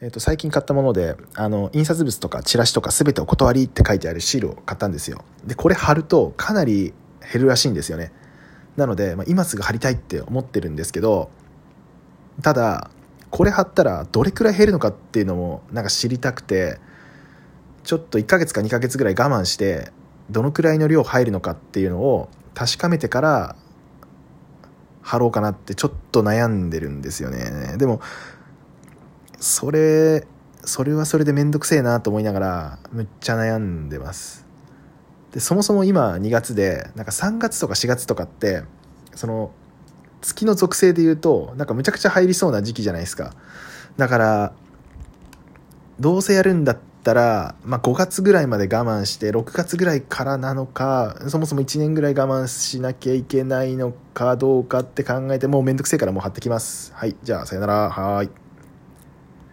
えー、と最近買ったものであの印刷物とかチラシとか全てお断りって書いてあるシールを買ったんですよ。でこれ貼るとかなり減るらしいんですよね。なので、まあ、今すぐ貼りたいって思ってるんですけどただこれ貼ったらどれくらい減るのかっていうのもなんか知りたくてちょっと1ヶ月か2ヶ月ぐらい我慢してどのくらいの量入るのかっていうのを確かめてから貼ろうかなってちょっと悩んでるんですよね。でもそれそれはそれで面倒くせえなと思いながらむっちゃ悩んでます。でそもそも今2月でなんか3月とか4月とかってその月の属性で言うとなんかむちゃくちゃ入りそうな時期じゃないですか。だからどうせやるんだったら、まあ、5月ぐらいまで我慢して6月ぐらいからなのかそもそも1年ぐらい我慢しなきゃいけないのかどうかって考えてもうめんどくせえからもう貼ってきます。はいじゃあさよなら。はい。